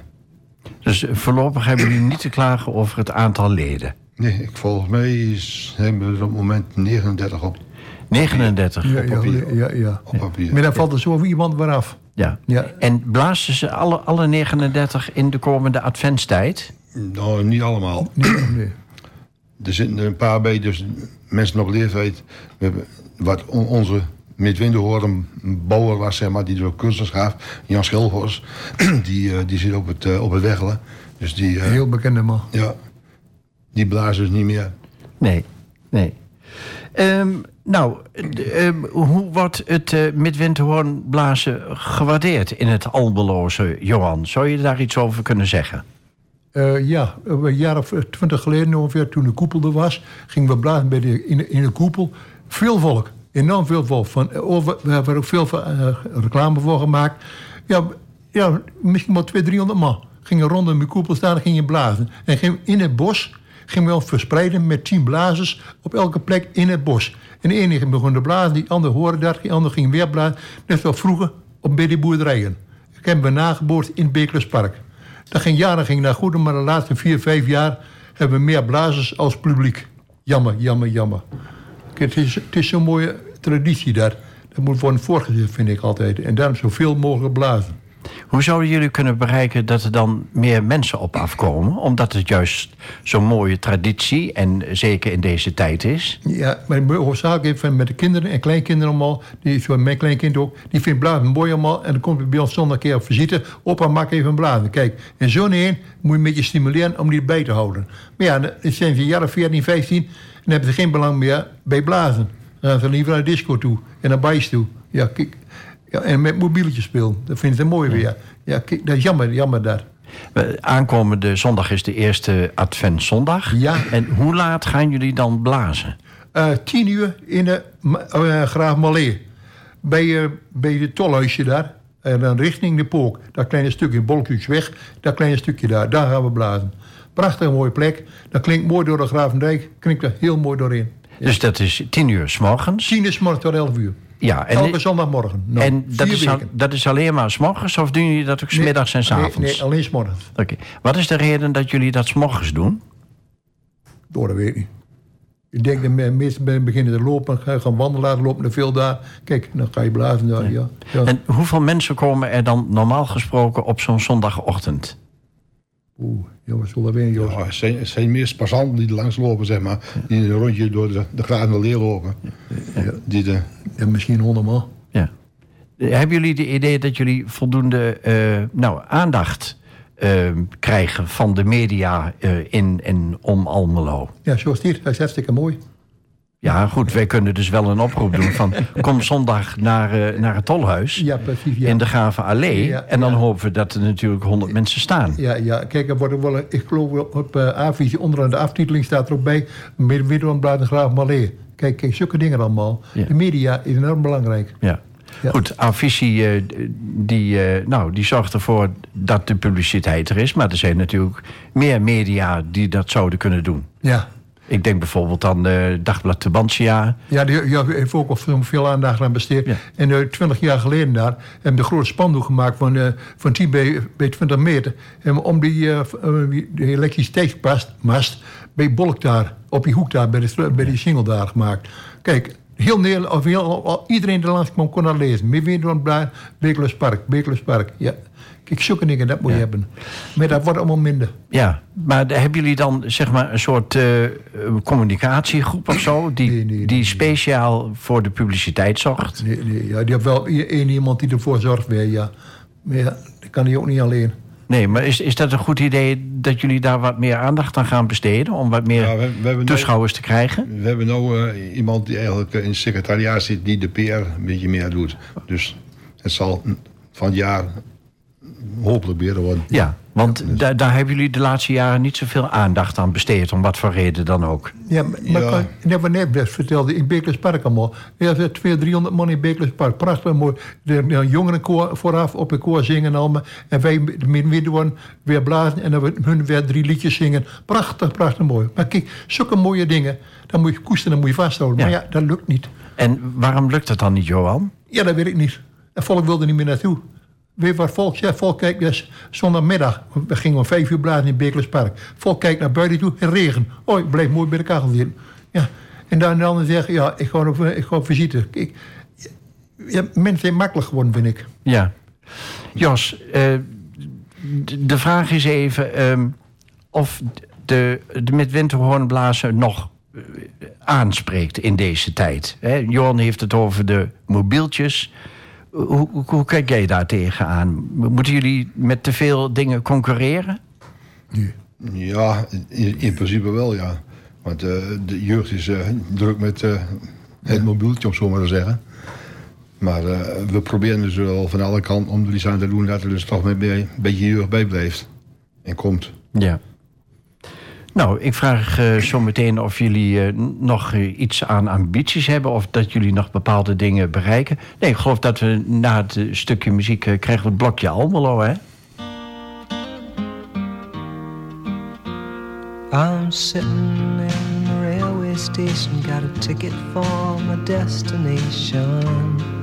Dus voorlopig hebben jullie niet te klagen over het aantal leden. Nee, ik, volgens mij is, hebben we er op het moment 39 op, 39. Ja, ja, papier. ja, ja. op papier. Maar dan valt er zo iemand weer af. Ja. Ja. En blazen ze alle, alle 39 in de komende adventstijd? Nou, niet allemaal. Nee, nee. Er zitten er een paar bij, dus mensen op leeftijd. We hebben wat on- onze midwinterhoorn bouwer was, zeg maar, die door cursus gaf. Jan Schilhorst, die, eh, die zit op het, eh, op het Weggelen. Dus die, eh, Heel bekende man. ja, die blazen dus niet meer. Nee, nee. Ehm, nou, ehm, hoe wordt het uh, midwinterhoornblazen gewaardeerd in het Albeloze, Johan? Zou je daar iets over kunnen zeggen? Eh, ja, een jaar of twintig geleden ongeveer, toen de koepel er was, gingen we blazen bij de, in, de, in de koepel. Veel volk, enorm veel volk. Van, eh, over, we hebben er ook veel eh, reclame voor gemaakt. Ja, ja, misschien wel 200, 300 man gingen rondom de koepel staan en gingen blazen. En gingen in het bos gingen we verspreiden met tien blazers op elke plek in het bos. En de ene begon te blazen, die ander hoorde dat, die ander ging weer blazen. Net zoals vroeger op bij die boerderijen. Ik heb me nageboord in het Beeklerspark. Dat ging jaren ging naar goed, maar de laatste vier, vijf jaar hebben we meer blazers als publiek. Jammer, jammer, jammer. Het is, het zo'n mooie traditie daar. Dat moet worden voortgezet, vind ik altijd. En daarom zoveel mogelijk blazen. Hoe zouden jullie kunnen bereiken dat er dan meer mensen op afkomen? Omdat het juist zo'n mooie traditie en zeker in deze tijd is. Ja, maar de hoofdzaak even met de kinderen en kleinkinderen allemaal. Die, zo mijn kleinkind ook. Die vindt blazen mooi allemaal. En dan komt hij bij ons zondag een keer op visite. Opa, maak even een blazen. Kijk, en zo'n een moet je een beetje stimuleren om die erbij te houden. Maar ja, dan zijn ze of 14, 15. En dan hebben ze geen belang meer bij blazen. Dan gaan ze liever naar de disco toe. En naar bijs toe. Ja, kijk. Ja, en met mobieltjes spelen. Dat vinden ze mooi weer. Ja, dat is jammer, jammer daar. Aankomende zondag is de eerste adventzondag. Ja. En hoe laat gaan jullie dan blazen? Eh, tien uur in de Ma- eh, Graaf Mallee. Bij, eh, bij het tolhuisje daar. En dan richting de Pook. Dat kleine stukje, Bolkhuisweg. Dat kleine stukje daar. Daar gaan we blazen. Prachtig mooie plek. Dat klinkt mooi door de Gravendijk. Klinkt er heel mooi doorheen. Dus dat is tien uur s morgens. Tien is morgen tot elf uur. Ja, en, Elke zondagmorgen. En dat, is al- dat is alleen maar s morgens of doen jullie dat ook s Nee, middags en s nee, avonds? Nee, alleen s morgens. Oké. Wat is de reden dat jullie dat s morgens doen? Door dat weet ik niet. Ik denk dat de meesten beginnen te lopen. Gaan wandelen, lopen er veel daar. Kijk, dan ga je blazen daar. Ja. Ja. En hoeveel mensen komen er dan normaal gesproken op zo'n zondagochtend? Oeh, jongens, zullen we Jos. Ja, het, zijn, het zijn meer passanten die er langs lopen, zeg maar. Die een rondje door de, de Graven Leer lopen. Die de, Ja, misschien honderd man. Ja. Hebben jullie de idee dat jullie voldoende eh, nou, aandacht eh, krijgen van de media eh, in en om Almelo? Ja, zoals dit. Dat is hartstikke mooi. Ja, goed, wij kunnen dus wel een oproep doen van... kom zondag naar, eh, naar het Tolhuis Ja, precies. Ja. in de Gave Allee. Ja, en dan hopen we dat er natuurlijk honderd mensen staan. Ja, ja, kijk, er wordt wel, ik geloof op uh, A-visie onderaan de aftiteling staat er ook bij... Middenlandbladen Graaf Mallee. Kijk, kijk, zulke dingen allemaal. De media is enorm belangrijk. Ja. Ja. Goed, Avicii eh, die, nou, die zorgt ervoor dat de publiciteit er is. Maar er zijn natuurlijk meer media die dat zouden kunnen doen. Ja, Ik denk bijvoorbeeld aan eh Dagblad Tubantia. ja die, ja, heeft ook al veel, veel aandacht aan besteed. Ja. En uh, 20 jaar geleden daar hebben we een grote spandoek gemaakt van, eh, van 10 bij, bij 20 meter. En om die, eh, eh, die- de elektriciteitsmast mast bij Bolk daar, op die hoek daar, bij, de, bij die single daar gemaakt. Kijk, heel Nederland, of heel, iedereen die langs kwam kon dat lezen. Dan Bekelus Park, Bekelus Park. Ja. Kijk, zulke dingen, dat moet je hebben. Maar dat wordt allemaal minder. Ja, maar hebben jullie dan zeg maar een soort eh, communicatiegroep of zo... die, Nee, nee, nee, die speciaal voor de publiciteit zorgt? Nee, nee, ja, die heeft wel één iemand die ervoor zorgt weer, ja. Maar ja, dat kan hij ook niet alleen. Nee, maar is, is dat een goed idee dat jullie daar wat meer aandacht aan gaan besteden... om wat meer Ja, we- we hebben nou- toeschouwers te krijgen? we hebben nu eh, iemand die eigenlijk in het secretariaat zit... die de PR een beetje meer doet. Dus het zal van het jaar hopelijk beter worden. Ja, want da- daar hebben jullie de laatste jaren niet zoveel aandacht aan besteed... om wat voor reden dan ook. Ja, maar, maar Ja. wat net best vertelde, in Beekles Park allemaal. Ja, er zijn 200, 300 man in Beekles Park. Prachtig mooi. De, jongerenkoor vooraf op het koor zingen allemaal. En wij midden midden weer blazen en dan we hun weer drie liedjes zingen. Prachtig, prachtig mooi. Maar kijk, zulke mooie dingen, dan moet je koesteren, dan moet je vasthouden. Ja. Maar ja, dat lukt niet. En waarom lukt dat dan niet, Johan? Ja, dat weet ik niet. Het volk wilde niet meer naartoe. Weet wat volk zegt? Volk kijkt dus zondagmiddag. We gingen om vijf uur blazen in Beekles Park. Volk kijkt naar buiten toe en regen. Oh, ik bleef mooi bij de kachel zitten. Ja. En dan de ander ja, ik ga op, ik ga visite. Ja, mensen zijn makkelijk geworden, vind ik. Ja. Jos, eh, de vraag is even ehm, of de, de met winterhoornblazen nog eh, aanspreekt in deze tijd. Hè? Johan heeft het over de mobieltjes. Hoe, hoe, hoe kijk jij daar tegenaan? Moeten jullie met te veel dingen concurreren? Ja, in, in principe wel, ja. Want eh, de jeugd is eh, druk met eh, het mobieltje, om zo maar te zeggen. Maar we proberen dus wel van alle kanten om er iets aan te doen... dat er dus toch met een beetje jeugd bij blijft. En komt. Ja. Nou, ik vraag eh, zo meteen of jullie eh, nog eh, iets aan ambities hebben... of dat jullie nog bepaalde dingen bereiken. Nee, ik geloof dat we na het stukje muziek krijgen we het blokje Almelo, hè? I'm sitting in the railway station, got a ticket for my destination.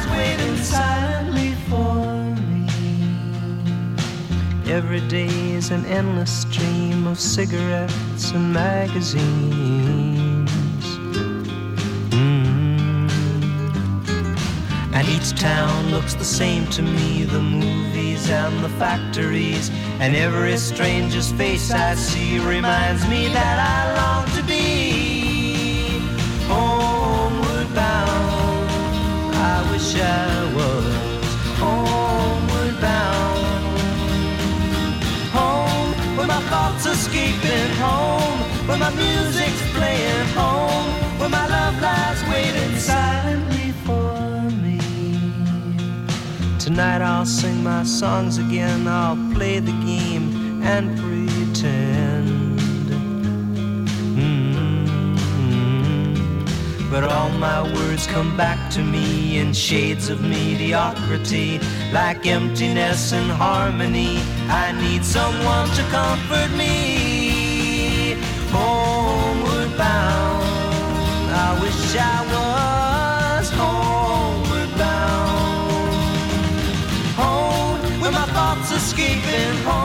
Every day is an endless stream of cigarettes and magazines. Mm. And each town looks the same to me the movies and the factories. And every stranger's face I see reminds me that I long to be homeward bound. I wish I was Where my thoughts are escaping home, where my music's playing home, where my love lies waiting silently for me. Tonight I'll sing my songs again, I'll play the game and pretend. But all my words come back to me in shades of mediocrity, like emptiness and harmony. I need someone to comfort me. Homeward bound, I wish I was homeward bound. Home, where my thoughts escaping. Home,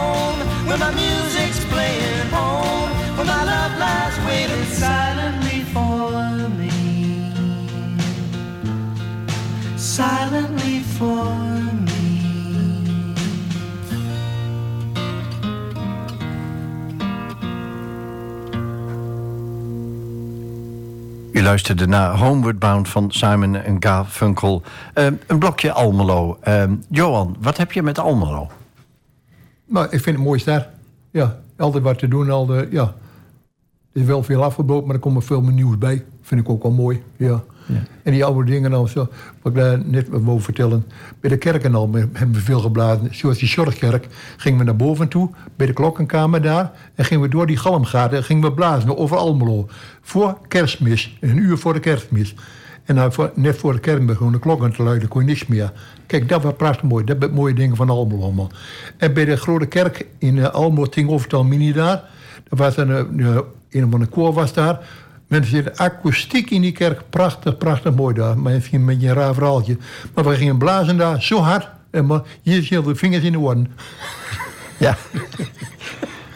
luisterde naar Homeward Bound van Simon en Garfunkel. Eh, een blokje Almelo. Eh, Johan, wat heb je met Almelo? Maar ik vind het mooi daar. Ja, altijd wat te doen. Al de, ja. Er is wel veel afgebroken, maar er komt veel meer nieuws bij. Vind ik ook wel mooi. Ja. En die oude dingen dan zo, wat ik net wou vertellen. Bij de kerken al hebben we veel geblazen. Zoals die Zorgkerk gingen we naar boven toe, bij de klokkenkamer daar. En gingen we door die galmgaten, gingen we blazen over Almelo. Voor kerstmis, een uur voor de kerstmis. En dan voor, net voor de kerk begon de klokken te luiden, kon je niks meer. Kijk, dat was prachtig mooi. Dat zijn mooie dingen van Almelo allemaal. En bij de grote kerk in uh, Almelo, Ting Overtal Mini daar. Was een, uh, een van de koor was daar. Mensen zitten akoestiek in die kerk. Prachtig, prachtig mooi daar. Maar misschien een beetje een raar verhaaltje. Maar we gingen blazen daar zo hard. En maar hier zitten de vingers in de wan. Ja.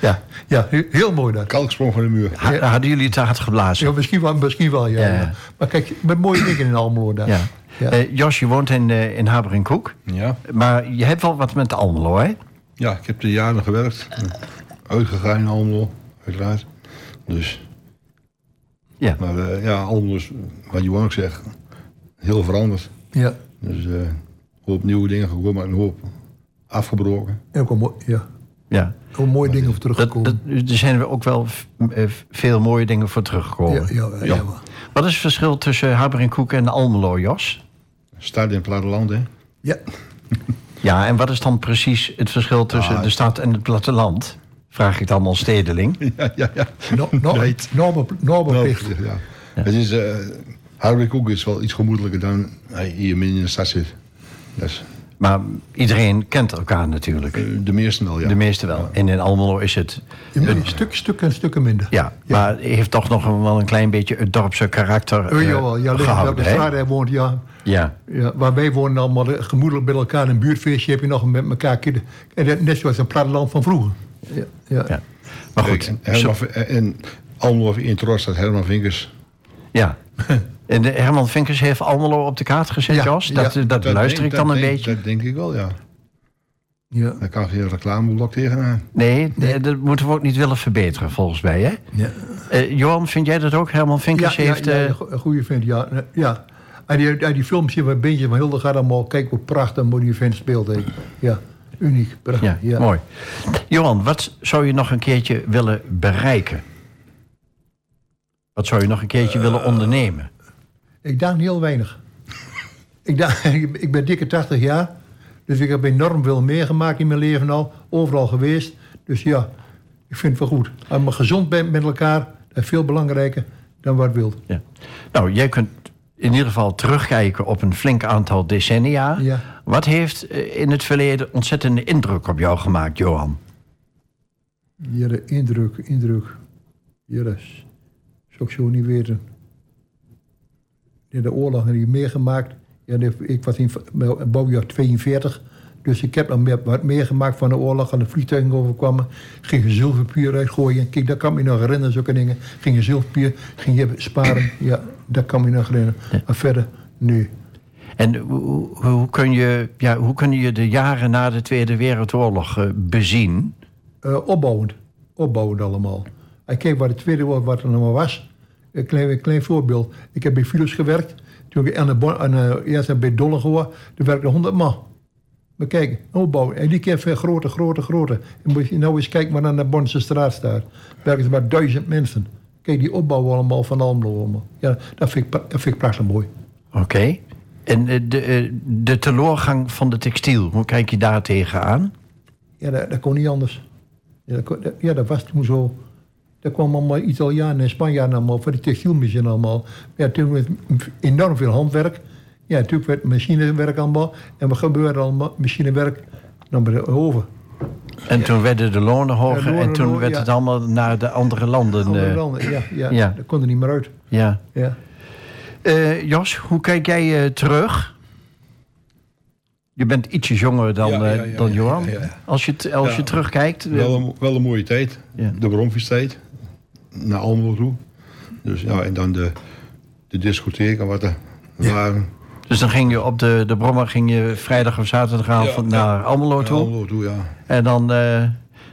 ja. Ja, he- heel mooi daar. Kalksprong van de muur. Ha- Hadden jullie te hard geblazen? Ja, misschien wel, misschien wel ja, Ja. ja. Maar kijk, met mooie dingen in Almelo daar. Ja. Ja. Eh, Jos, je woont in, eh in Haber en Koek. Ja. Maar je hebt wel wat met Almelo, hè? ja, ik heb er jaren gewerkt. Uitgegaan in Almelo, uiteraard. Dus, Ja. maar eh, ja, is, wat Johan ook zegt, heel veranderd. ja. Dus eh, een hoop nieuwe dingen gekomen en een hoop afgebroken. En ook mooi, ja. ja. Ook wel mooie dingen voor teruggekomen. dat, er zijn er ook wel eh, veel mooie dingen voor teruggekomen. ja, ja, ja. Wat is het verschil tussen Haber en Koek en Almelo, Jos? Stad in het platteland, hè? ja. Ja, en wat is dan precies het verschil tussen Ah, de stad en het platteland? Vraag ik dan als stedeling. Ja, ja, ja. No, no, Breed. Ja. Het is, eh Harderwijk is wel iets gemoedelijker dan hij hier in de stad zit. Dus, Maar iedereen kent elkaar natuurlijk. eh, de meesten wel, ja. De meeste wel. En in Almelo is het... Een stuk, stukken, stukken minder. Ja, maar heeft toch nog een- wel een klein beetje het dorpse karakter eh, jawel, ja, gehouden. de hè? straat hij woont, ja. Ja, ja. Waar wij wonen allemaal eh, gemoedelijk bij elkaar. Een buurtfeestje heb je nog met elkaar. kinderen. En dat, net zoals een platteland van vroeger. Ja, ja. ja. Maar Kijk, goed, en Herman, en Almelo in trots Herman Vinkers. ja. En de Herman Vinkers heeft Almelo op de kaart gezet, Ja, Jos? Dat, ja. dat, luister denk- ik dan dat een denk- beetje. Dat denk ik wel, ja. ja. Daar kan geen reclameblok tegenaan. Nee, nee, dat moeten we ook niet willen verbeteren, volgens mij, hè? Ja. Eh, Johan, vind jij dat ook? Herman Vinkers ja, heeft... ja, eh, ja, een go- een goede vent, ja. Eh, ja. En die, uit die we een beetje van Hildegard allemaal. Kijk hoe prachtig mooi die vent speelt. hè. Ja, uniek. Prachtig. ja, ja. mooi. Johan, wat zou je nog een keertje willen bereiken? Wat zou je nog een keertje Eh, willen ondernemen? Ik dacht heel weinig. ik, ik ben dikke 80 jaar. Dus ik heb enorm veel meegemaakt in mijn leven al. Overal geweest. Dus ja, ik vind het wel goed. Als je gezond bent met elkaar, dat is veel belangrijker dan wat wilt. Ja. Nou, jij kunt in ieder geval terugkijken op een flink aantal decennia. Ja. Wat heeft eh, in het verleden ontzettende indruk op jou gemaakt, Johan? Ja, de indruk, indruk. Ja, dat zou ik zo niet weten. De oorlog heb ik meegemaakt. Ja, ik was in bouwjaar 42. Dus ik heb dan meer- wat meegemaakt van de oorlog. Aan de vliegtuigen overkwamen. Ging je zilverpapier uitgooien. Kijk, dat kan me nog herinneren, zulke dingen. Ging je zilverpapier, ging je sparen. Ja, dat kan me nog herinneren. Maar verder, nee. En hoe, hoe, kun je, ja, hoe kun je de jaren na de Tweede Wereldoorlog eh, bezien? Eh, opbouwend. Opbouwend allemaal. En kijk wat de Tweede Wereld wat er maar was. Een klein, een klein voorbeeld. Ik heb bij Philips gewerkt. Toen ik aan de, bon- aan de, eerst bij. Toen werkte 100 man. Maar kijk, opbouwen. En die keer veel groter, groter, groter. En moet je nou eens kijken wat aan de Bonse straat staat. Werken maar duizend mensen. Kijk, die opbouwen allemaal van Almelo. allemaal. Ja, dat vind ik, dat vind ik prachtig mooi. Oké. En eh, de, eh, de teloorgang van de textiel, hoe kijk je daar tegenaan? Ja, dat, dat kon niet anders. Ja dat, kon- dat- ja, dat was toen zo. Daar kwamen allemaal Italianen en Spanjaarden allemaal voor die textielmachine allemaal. Ja, toen werd enorm veel handwerk. Ja, toen werd machinewerk allemaal. En wat gebeurde allemaal? Machinewerk naar boven. En toen werden de lonen hoger lonen en toen werd ja. het allemaal naar de andere landen. Andere eh, landen, ja, ja, ja. dat kon er niet meer uit. ja. Ja. Eh, Jos, hoe kijk jij eh, terug? Je bent ietsje jonger dan, Ja, ja, eh, ja, dan Johan. ja, ja. Als je, t- als Ja. je terugkijkt. Wel een, wel een mooie tijd. Ja. De bromfietstijd. Naar Almelo toe. Dus ja, en dan de, de discotheek en wat er waren. Dus dan ging je op de, de Brommer ging je vrijdag of zaterdagavond Ja, ja. naar Almelo Naar toe. Almelo toe, ja. En dan, eh,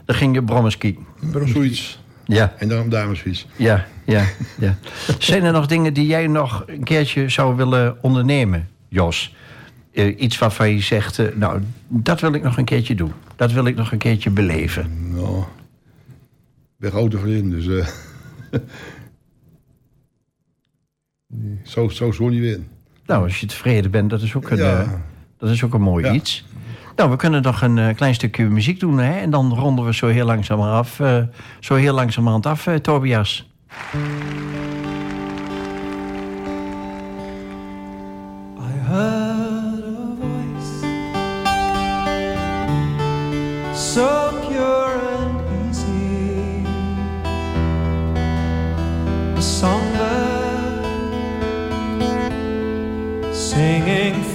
dan ging je brommerski. Zoiets. Ja, En dan op damesfiets. ja, ja, ja. Zijn er nog dingen die jij nog een keertje zou willen ondernemen, Jos? Eh, iets waarvan je zegt, eh, nou, dat wil ik nog een keertje doen. Dat wil ik nog een keertje beleven. Nou, ik ben ouder vriend, dus... eh zo, zo zo niet winnen. Nou, als je tevreden bent, dat is ook een, Ja. eh, dat is ook een mooi Ja. iets. Nou, we kunnen nog een eh, klein stukje muziek doen, hè? En dan ronden we zo heel langzaam af, eh, zo heel langzamerhand af, Tobias.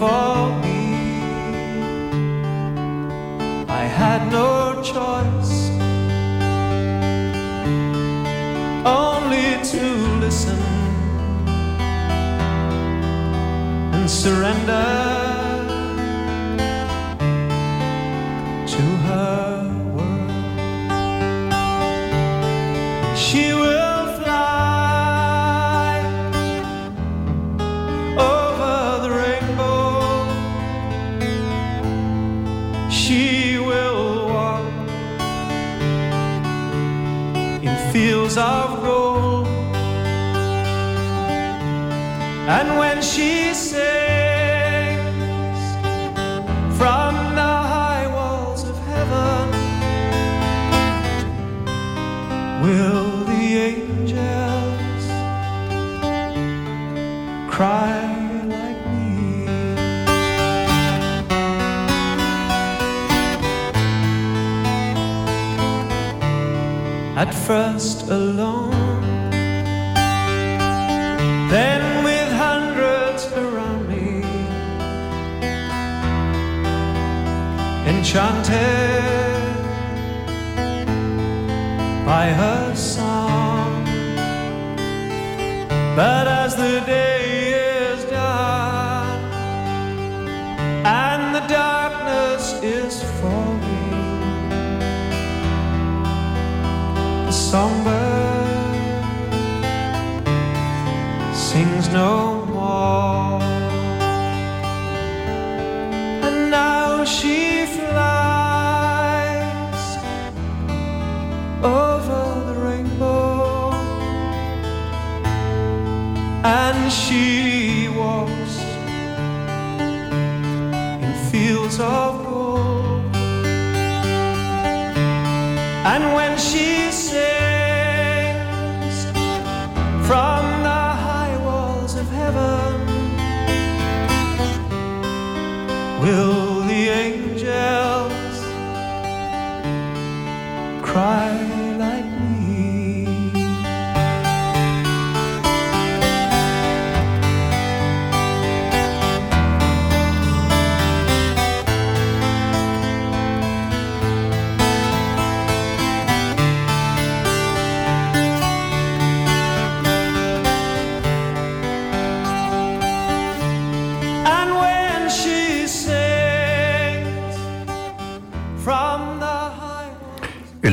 For me. I had no choice, only to listen and surrender to her fields of gold. And when she sings First alone then with hundreds around me, enchanted by her song. But as the day cry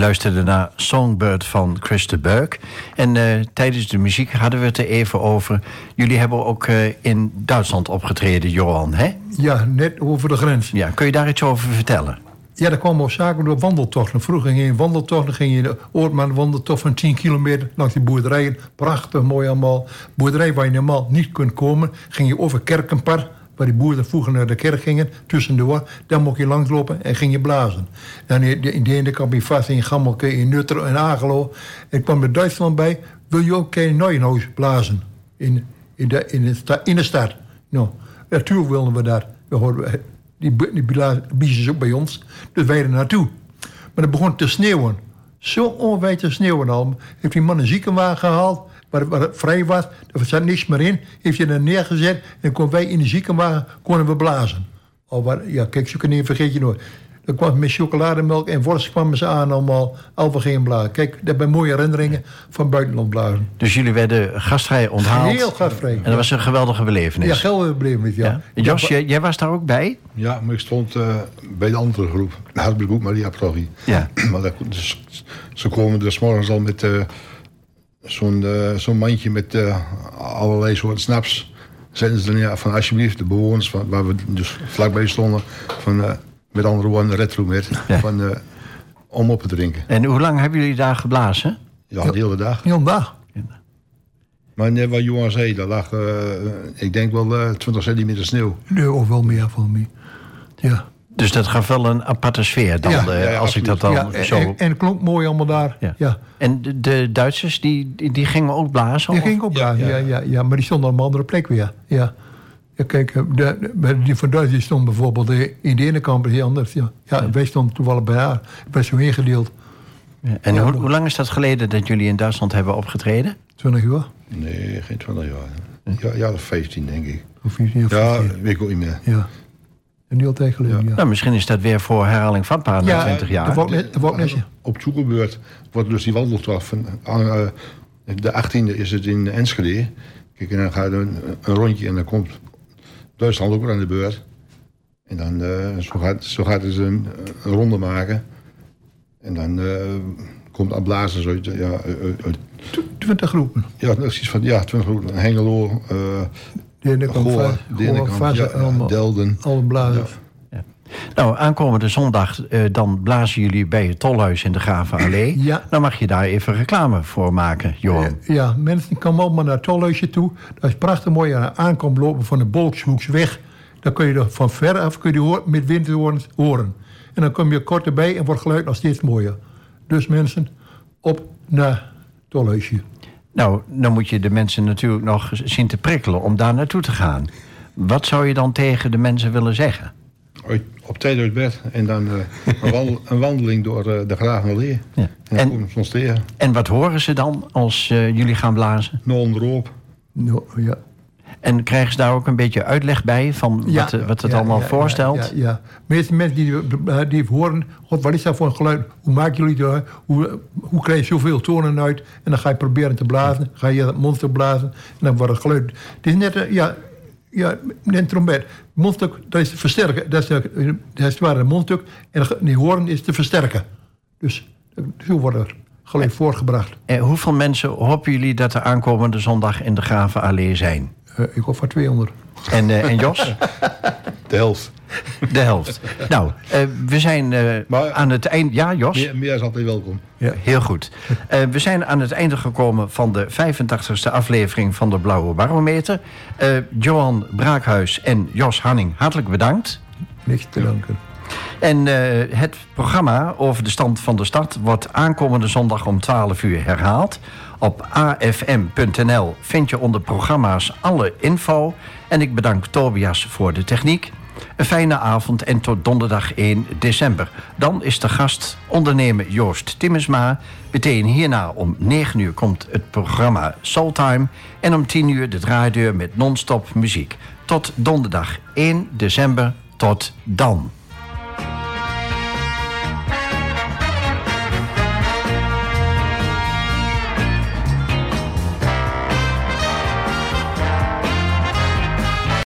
luisterde naar Songbird van Chris de Buik. En eh, tijdens de muziek hadden we het er even over. Jullie hebben ook eh, in Duitsland opgetreden, Johan, hè? Ja, net over de grens. Ja, kun je daar iets over vertellen? Ja, daar kwamen we zaken door wandeltochten. Vroeger ging je in wandeltocht, dan ging je in de Oortman wandeltocht van 10 kilometer langs die boerderijen. Prachtig, mooi allemaal. Boerderij waar je normaal niet kunt komen, ging je over Kerkenpar, waar die boeren vroeger naar de kerk gingen, tussendoor, daar mocht je langslopen en ging je blazen. Dan in de, in ene kwam je vast in Gammelke, in Nutter en Agelo. En kwam er Duitsland bij, wil je ook Kees Neuenhuis blazen? In, in, de, in, de, sta- in de stad. Nou, natuurlijk wilden we dat. We hoorden, die, bu- die biezen ze ook bij ons, dus wij er naartoe. Maar het begon te sneeuwen. Zo onwijs te sneeuwen al. Heeft die man een ziekenwagen gehaald, waar, waar het vrij was. Er zat niks meer in. Heeft je er neergezet en konden wij in de ziekenwagen konden we blazen. Al waar, ja, kijk, zulke dingen vergeet je nooit. Dan kwam met chocolademelk en worst kwamen ze aan allemaal. Al we geen blazen. Kijk, dat zijn mooie herinneringen van buitenland blazen. Dus jullie werden gastvrij onthaald. Heel gastvrij. En dat was een geweldige belevenis. Ja, bleef met, ja. Ja. Jos, jij, jij was daar ook bij? Ja, maar ik stond eh, bij de andere groep. De Hartbegroep Maria Progie. Ja. Maar dat, dus, ze komen dus morgens al met eh, zo'n eh, zo'n mandje met eh, allerlei soorten snaps. Zetten ze er neer van alsjeblieft de bewoners van, waar we dus vlakbij stonden. Van, eh, met andere woorden, retro met. Ja. Van, eh, om op te drinken. En hoe lang hebben jullie daar geblazen? Ja, de hele dag. Heel dag. Maar net wat Johan zei, daar lag, eh, ik denk wel eh 20 centimeter sneeuw. Nee, of wel meer van mij. Ja. Dus dat gaf wel een aparte sfeer dan, Ja. eh, Ja, ja, als ik dat dan zo... en, en het klonk mooi allemaal daar. Ja. ja. En de, de Duitsers, die, die, die gingen ook blazen? Die of- ging op ja, Ja, ja, ja. ja, ja, maar die stond op een andere plek weer. Ja. Ja, kijk, eh, de, die van Duits die stond bijvoorbeeld eh, in de ene kamp heel anders. Ja. Ja, wij stonden toevallig bij haar. Ik ben zo ingedeeld. Ja. En hoe, hoe lang is dat geleden dat jullie in Duitsland hebben opgetreden? 20 uur. Nee, geen 20 jaar. Ja, ja, 15 denk ik. Of 14 of Ja, 15. weet ik ook niet meer. ja. Ja. Nou, misschien is dat weer voor herhaling vatbaar na Ja, 20 jaar. net zeggen. Op wordt dus die wandeltocht van aan, eh, de 18e is het in Enschede. Kijk, en dan gaat er een, een rondje en dan komt Duitsland ook weer aan de beurt. En dan eh, zo, gaat, zo gaat het een, een ronde maken. En dan eh, komt aan blazen zo ja, uit- 20 groepen. ja, precies van ja, 20 groepen. Hengelo, eh Goor, ja, allemaal. Delden. Alle blazers. Nou, aankomende zondag eh, dan blazen jullie bij het Tolhuis in de Gravenallee. Ja. Dan mag je daar even reclame voor maken, Johan. Ja, mensen komen allemaal naar het tolhuisje toe. Dat is prachtig mooi aan de aankomst lopen van de Bolkshoeksweg. Dan kun je er van ver af kun je hoor- met winterhoorns horen. En dan kom je kort erbij en wordt geluid nog steeds mooier. Dus mensen, op naar het tolhuisje. Nou, dan moet je de mensen natuurlijk nog zien te prikkelen om daar naartoe te gaan. Wat zou je dan tegen de mensen willen zeggen? Op tijd uit bed. En dan eh, een, wandel- een wandeling door eh, de Gravenallee. Ja. En En- komen ze ons tegen. En wat horen ze dan als eh, jullie gaan blazen? Nog onderop. Nou, ja. En krijgen ze daar ook een beetje uitleg bij van wat, eh, wat het ja, allemaal ja, voorstelt? Ja, ja, ja. Meeste mensen die, eh, die horen, God, wat is dat voor een geluid? Hoe maken jullie dat? Hoe, hoe krijg je zoveel tonen uit? En dan ga je proberen te blazen. Ga je dat monster blazen. En dan wordt het geluid. Het is net, eh, ja, ja, net een trompet. Mondstuk, dat is te versterken. Dat is, de- dat is waar een mondstuk. En die hoorn is te versterken. Dus eh, zo wordt er geluid voortgebracht. Eh, hoeveel mensen hopen jullie dat er aankomende zondag in de Gravenallee zijn? Eh, ik hoop van 200. En, eh, en Jos? De helft. De helft. Nou, eh, we zijn eh, Maar- aan het eind... Ja, Jos? Meer, meer is altijd welkom. Ja. Heel goed. Eh, we zijn aan het einde gekomen van de 85ste aflevering van de Blauwe Barometer. Eh, Johan Braakhuis en Jos Hanning, hartelijk bedankt. Niks te danken. En eh, het programma over de stand van de stad wordt aankomende zondag om 12 uur herhaald. Op afm.nl vind je onder programma's alle info. En ik bedank Tobias voor de techniek. Een fijne avond en tot donderdag 1 december. Dan is de gast ondernemer Joost Timmersma. Meteen hierna om 9 uur komt het programma Soultime. En om 10 uur de draaideur met non-stop muziek. Tot donderdag 1 december. Tot dan.